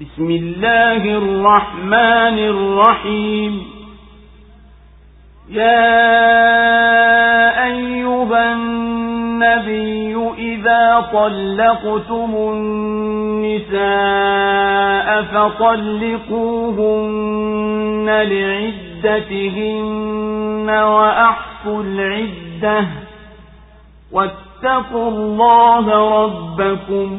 بسم الله الرحمن الرحيم يا أيها النبي إذا طلقتم النساء فطلقوهن لعدتهن وأحفوا العدة واتقوا الله ربكم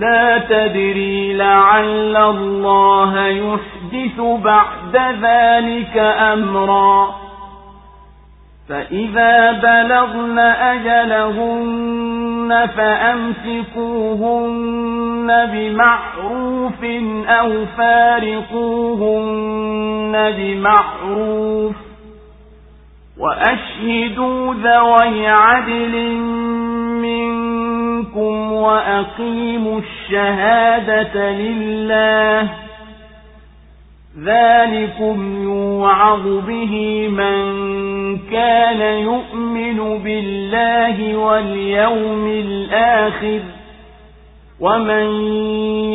لا تدري لعل الله يحدث بعد ذلك أمرا فإذا بلغن أجلهن فأمسكوهن بمعروف أو فارقوهن بمعروف وأشهدوا ذوي عدل من رَبِّكُمْ وَأَقِيمُوا الشَّهَادَةَ لِلَّهِ ذَلِكُمْ يُوعَظُ بِهِ مَن كَانَ يُؤْمِنُ بِاللَّهِ وَالْيَوْمِ الْآخِرِ وَمَن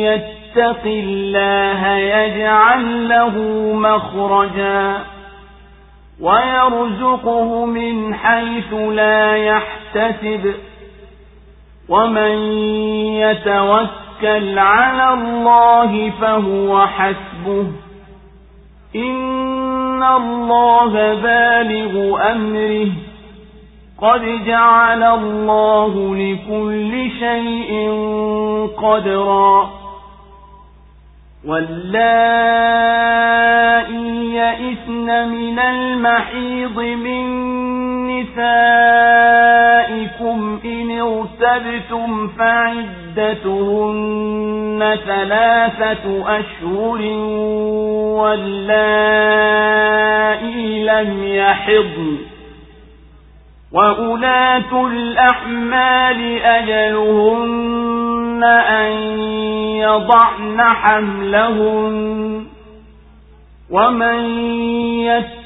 يَتَّقِ اللَّهَ يَجْعَل لَّهُ مَخْرَجًا وَيَرْزُقْهُ مِنْ حَيْثُ لَا يَحْتَسِبُ ومن يتوكل على الله فهو حسبه إن الله بالغ أمره قد جعل الله لكل شيء قدرا واللائي يئسن من المحيض من نسائه عليكم إن ارتبتم فعدتهن ثلاثة أشهر واللائي لم يحضن وأولاة الأحمال أجلهن أن يضعن حملهن ومن يتقل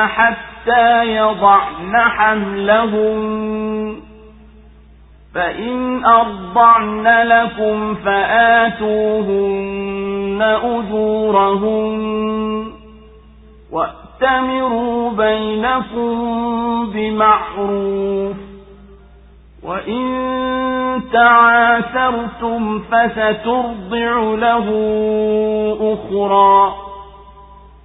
حتى يضعن حملهم فإن أرضعن لكم فآتوهن أجورهن واتمروا بينكم بمعروف وإن تعاثرتم فسترضع له أخرى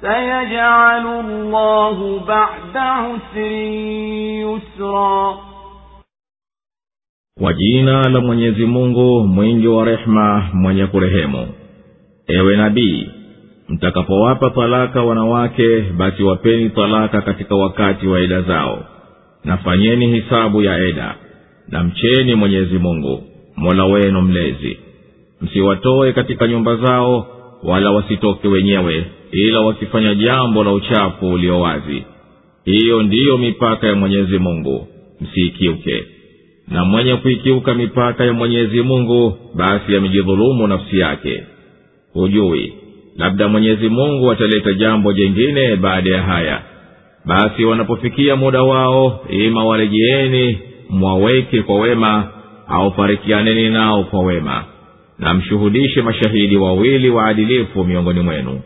سيجعل الله بعد عسر يسرا kwa jina la mwenyezi mungu mwingi wa rehema mwenye kurehemu ewe nabii mtakapowapa talaka wanawake basi wapeni talaka katika wakati wa eda zao nafanyeni hisabu ya eda na mcheni mwenyezi mungu mola wenu mlezi msiwatowe katika nyumba zao wala wasitoke wenyewe ila wakifanya jambo la uchafu ulio wazi hiyo ndiyo mipaka ya mwenyezi mungu msiikiuke na mwenye kuikiuka mipaka ya mwenyezi mungu basi amejidhulumu nafsi yake hujui labda mwenyezi mungu ataleta jambo jengine baada ya haya basi wanapofikia muda wao ima warejeeni mwaweke kwa wema au farikianeni nao kwa wema na mshuhudishe mashahidi wawili waadilifu miongoni mwenu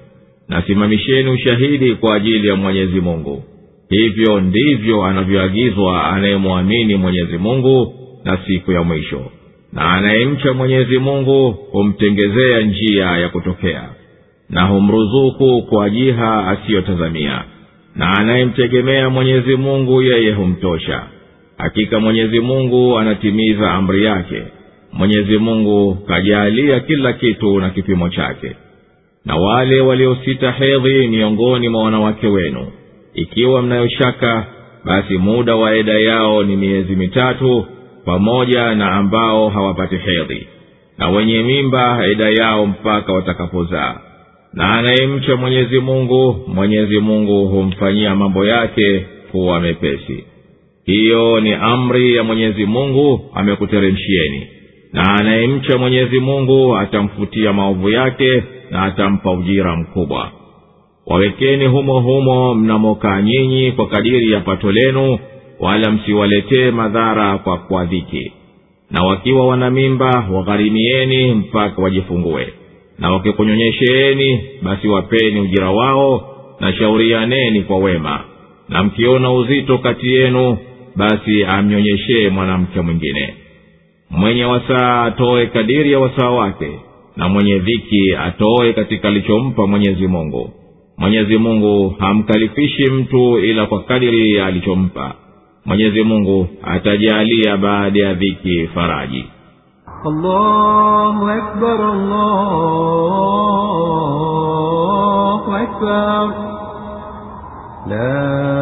nasimamisheni ushahidi kwa ajili ya mwenyezi mungu hivyo ndivyo anavyoagizwa anayemwamini mwenyezi mungu na siku ya mwisho na anayemcha mwenyezi mungu humtengezea njia ya kutokea na humruzuku kwa jiha asiyotazamia na anayemtegemea mwenyezi mungu yeye humtosha hakika mwenyezi mungu anatimiza amri yake mwenyezi mungu kajalia kila kitu na kipimo chake na wale waliosita hedhi miongoni mwa wanawake wenu ikiwa mnayoshaka basi muda wa eda yao ni miezi mitatu pamoja na ambao hawapati hedhi na wenye mimba eda yao mpaka watakapozaa na anayemcha mwenyezi mungu mwenyezi mungu humfanyia mambo yake kuwa mepesi hiyo ni amri ya mwenyezi mungu amekuteremshieni na anayemcha mwenyezi mungu atamfutia maovu yake na atampa ujira mkubwa wawekeni humo humo mnamokaa nyinyi kwa kadiri ya pato lenu wala msiwaletee madhara kwa kuadhiki na wakiwa wana mimba wagharimieni mpaka wajifungue na wakikunyonyesheeni basi wapeni ujira wao na shaurianeni kwa wema na mkiona uzito kati yenu basi amnyonyeshee mwanamke mwingine mwenye wasaa atoe kadiri ya wasaa wake na mwenye dhiki atoe katika alichompa mwenyezi mungu mwenyezi mungu hamkalifishi mtu ila kwa kadiri alichompa mwenyezi mungu atajalia baada ya dhiki faraji allahu akbar, allahu akbar. La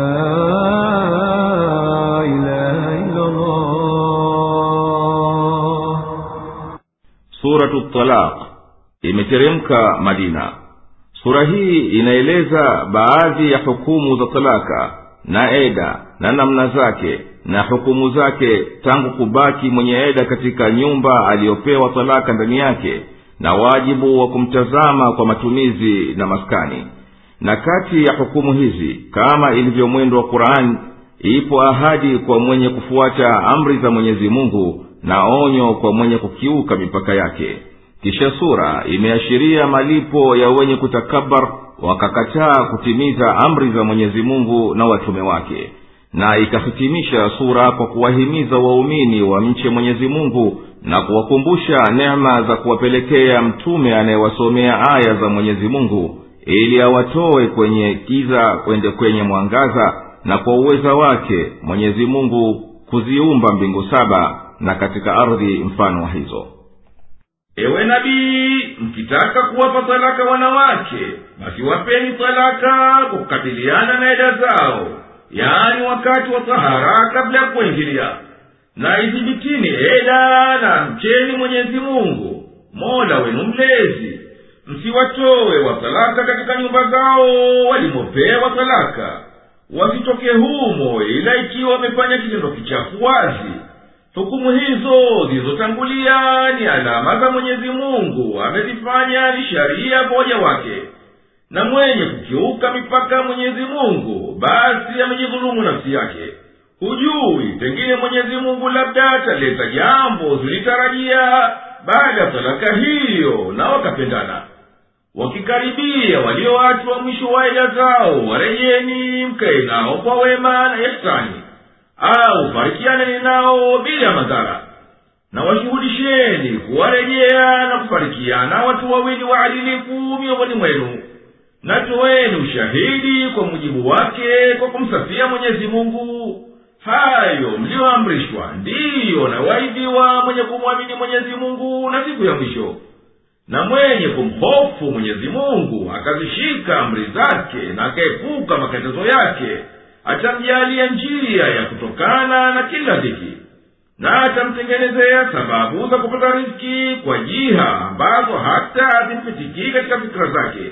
suratu talaq imeteremka madina sura hii inaeleza baadhi ya hukumu za talaka na eda na namna zake na hukumu zake tangu kubaki mwenye eda katika nyumba aliyopewa talaka ndani yake na wajibu wa kumtazama kwa matumizi na maskani na kati ya hukumu hizi kama ilivyo mwendo wa qurani ipo ahadi kwa mwenye kufuata amri za mwenyezi mungu na onyo kwa mwenye kukiuka mipaka yake kisha sura imeashiria malipo ya wenye kutakabar wakakataa kutimiza amri za mwenyezi mungu na watume wake na ikahitimisha sura kwa kuwahimiza waumini wamche mwenyezi mungu na kuwakumbusha nema za kuwapelekea mtume anayewasomea aya za mwenyezi mungu ili awatowe kwenye giza kwende kwenye mwangaza na kwa uweza wake mwenyezi mungu kuziumba mbingu saba na katika ardhi mfano hizo ewe nabii mkitaka kuwapa talaka wanawake basi wapeni talaka kwa kukabiliana na eda zao yaani wakati wa tahara kabla ya kuingilia na ithibitini eda na mcheni mwenyezi mungu mola wenu mlezi msiwatowe watalaka katika nyumba zao walimopewa talaka wasitoke humo ila ikiwa wamefanya kitendo kichafu wazi hukumu hizo zilizotangulia ni alama za mwenyezi mungu amezifanya ni sharia kwa waja wake na mwenye kukiuka mipaka ya mwenyezi mungu basi amejidhulumu nafsi yake hujui pengine mwenyezi mungu labda ataleta jambo zilitarajia baada ya talaka hiyo na wakapendana wakikaribia walioachwa mwisho wa ela zao warejeni mkae kwa wema na ihsani au farikiane ninaohubiri madhara na washuhudisheni kuwarejea na kufarikiana watu wawili waadilifu miongoni mwenu na toweni ushahidi kwa mujibu wake kwa kumsafia mwenyezi mungu hayo mliyoamrishwa ndiyo nawaidhiwa mwenye kumwamini mwenyezi mungu na siku ya mwisho na mwenye kumhofu mwenyezi mungu akazishika amri zake na akaepuka makatezo yake atamjalia njia ya kutokana na kila dhiki na atamtengenezea sababu za kupata riski kwa jiha ambazo hata hazimpitikii katika fikira zake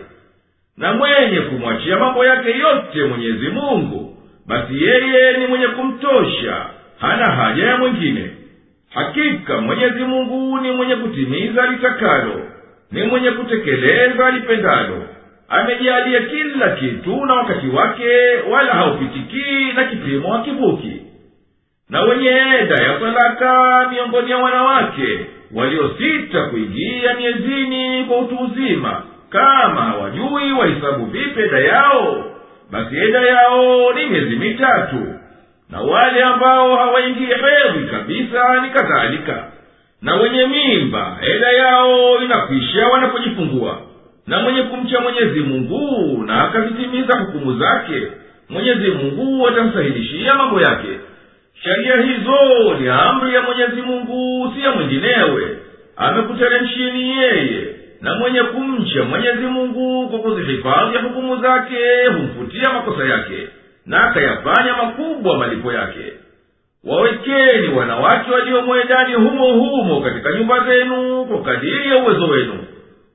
na mwenye kumwachia mambo yake yote mwenyezi mungu basi yeye ni mwenye kumtosha hana haja ya mwingine hakika mwenyezi mungu ni mwenye kutimiza litakalo ni mwenye kutekeleza lipendalo amejalia kila kitu na wakati wake wala haupitikii na kipimo hakivuki na wenye eda ya talaka miongoni ya wanawake waliosita kuingia miezini kwa utu uzima kama hawajui wahesabu vipi eda yao basi eda yao ni miezi mitatu na wale ambao hawaingii hedhi kabisa ni kadhalika na wenye mimba eda yao inakwisha wanapojifungua na mwenye kumcha mwenyezi mungu na akazitimiza hukumu zake mwenyezi mungu atamsahilishia mambo yake sheria hizo ni amri ya mwenyezi mungu si ya mwinginewe amekuteremshini yeye na mwenye kumcha mwenyezi mungu kwa kuzihifadhi hukumu zake humfutia makosa yake na akayafanya makubwa malipo yake wawekeni wanawake waliomwedani humo humo katika nyumba zenu kwa kadiri ya uwezo wenu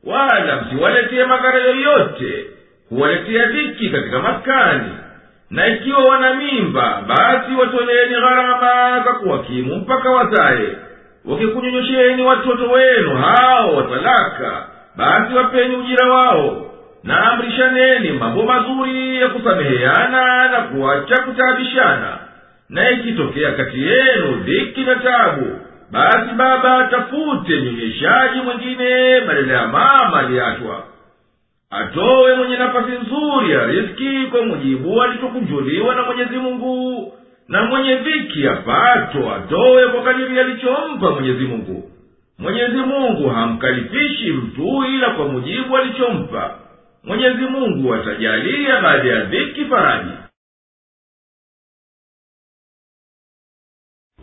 wala msiwaletee madhara yoyote huwaletea dhiki katika maskani na ikiwa wana mimba basi watoleeni gharama za kuwakimu mpaka wazaye wakikunyonyosheni watoto wenu hao watalaka basi wapeni ujira wao na amrishaneni mambo mazuri ya kusameheana na kuacha kutaabishana na ikitokea kati yenu dhiki na tabu basi baba atafute mnyonyeshaji mwingine badala ya mama aliyeachwa atowe mwenye nafasi nzuri ya riski kwa mujibu alichokunjuliwa na mwenyezi mungu na mwenye viki apato atowe kwa kadiri alichompa mwenyezi mungu mwenyezi mungu hamkalifishi mtu ila kwa mujibu alichompa mwenyezi mungu atajalia baada ya dhiki faraja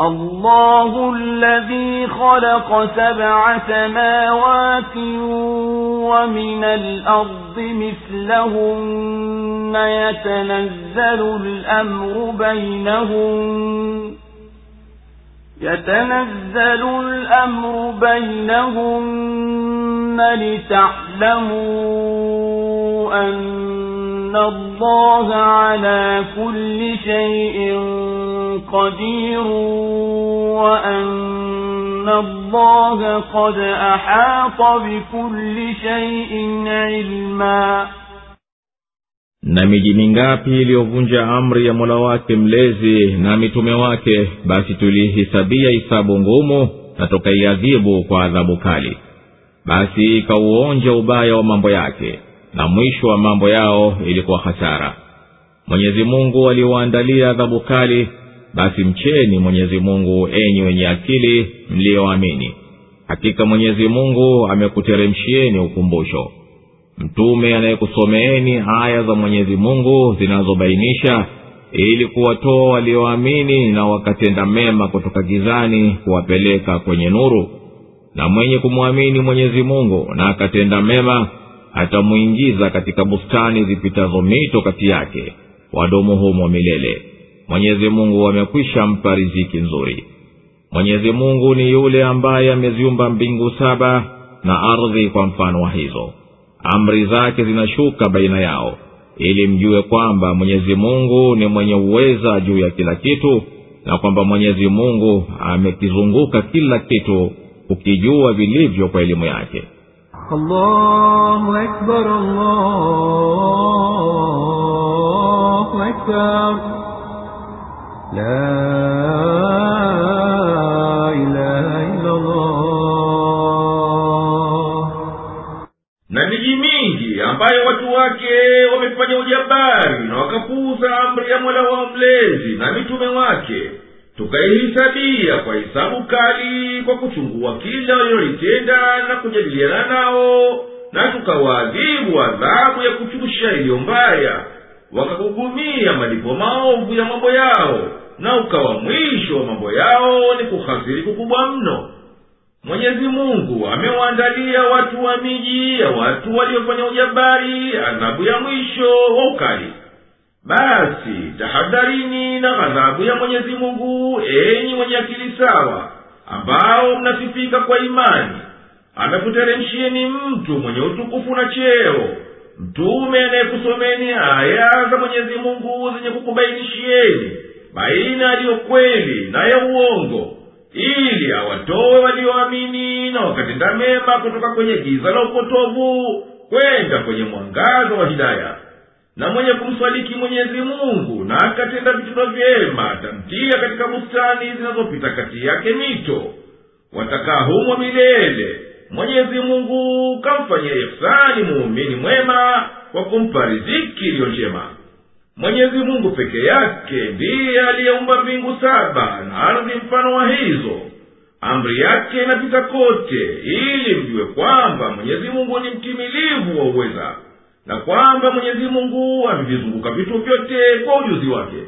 الله الذي خلق سبع سماوات ومن الأرض مثلهن يتنزل الأمر بينهم يتنزل الأمر بينهن لتعلموا أن إِنَّ اللَّهَ عَلَى كُلِّ شَيْءٍ قَدِيرٌ وَأَنَّ اللَّهَ قَدْ أَحَاطَ بِكُلِّ شَيْءٍ عِلْمًا na miji mingapi iliyovunja amri ya mola wake mlezi na mitume wake basi tulihisabia hisabu ngumu na tukaiadhibu kwa adhabu kali basi ikauonja ubaya wa mambo yake na mwisho wa mambo yao ilikuwa hasara mwenyezi mungu aliwaandalia adhabu kali basi mcheni mwenyezi mungu enyi wenye akili mliyoamini hakika mwenyezi mungu amekuteremshieni ukumbusho mtume anayekusomeeni aya za mwenyezi mungu zinazobainisha ili kuwatoa walioamini na wakatenda mema kutoka gizani kuwapeleka kwenye nuru na mwenye kumwamini mwenyezi mungu na akatenda mema atamwingiza katika bustani zipitazo mito kati yake wadumu humo milele mwenyezi mungu amekwisha mpa riziki nzuri mwenyezi mungu ni yule ambaye ameziumba mbingu saba na ardhi kwa mfano wa hizo amri zake zinashuka baina yao ili mjue kwamba mwenyezi mungu ni mwenye uweza juu ya kila kitu na kwamba mwenyezi mungu amekizunguka kila kitu kukijua vilivyo kwa elimu yake الله أكبر الله أكبر لا إله إلا na miji mingi ambayo watu wake wamefanya ujabari na wakapuuza amri ya mola wao mlezi na mitume wake tukaihisabia kwa hisabu kali kwa kuchunguwa kila walilolitenda na kujadiliana nao na tukawaadhibu adhabu ya kuchusha iliyo mbaya wakakugumia malipo maovu ya mambo yao na ukawa mwisho wa mambo yao ni kuhasiri kukubwa mno mwenyezi mungu amewaandalia watu wa miji ya watu waliofanya ujabari adhabu ya mwisho wa ukali basi tahadharini na ghadhabu ya mwenyezi mungu enyi mwenye akili sawa ambao mnasifika kwa imani amekuteremshieni mtu mwenye utukufu na cheo mtume anayekusomeni aya za mwenyezi mungu zenye kukubainishieni baina yaliyo kweli na ya uongo ili awatowe walioamini na wakatenda mema kutoka kwenye giza la upotovu kwenda kwenye mwangaza wa hidaya na mwenye kumsadiki mwenyezi mungu na akatenda vitendo vyema atamtia katika bustani zinazopita kati yake mito watakaa humo milele mwenyezi mungu kamfanyia ihsani muumini mwema kwa kumpa riziki iliyo njema mwenyezi mungu peke yake ndiye aliyeumba mbingu saba na ardhi mfano wa hizo amri yake inapita kote ili mjue kwamba mwenyezi mungu ni mtimilivu wa uweza na kwamba mwenyezi mungu amevizunguka vitu vyote kwa ujuzi wake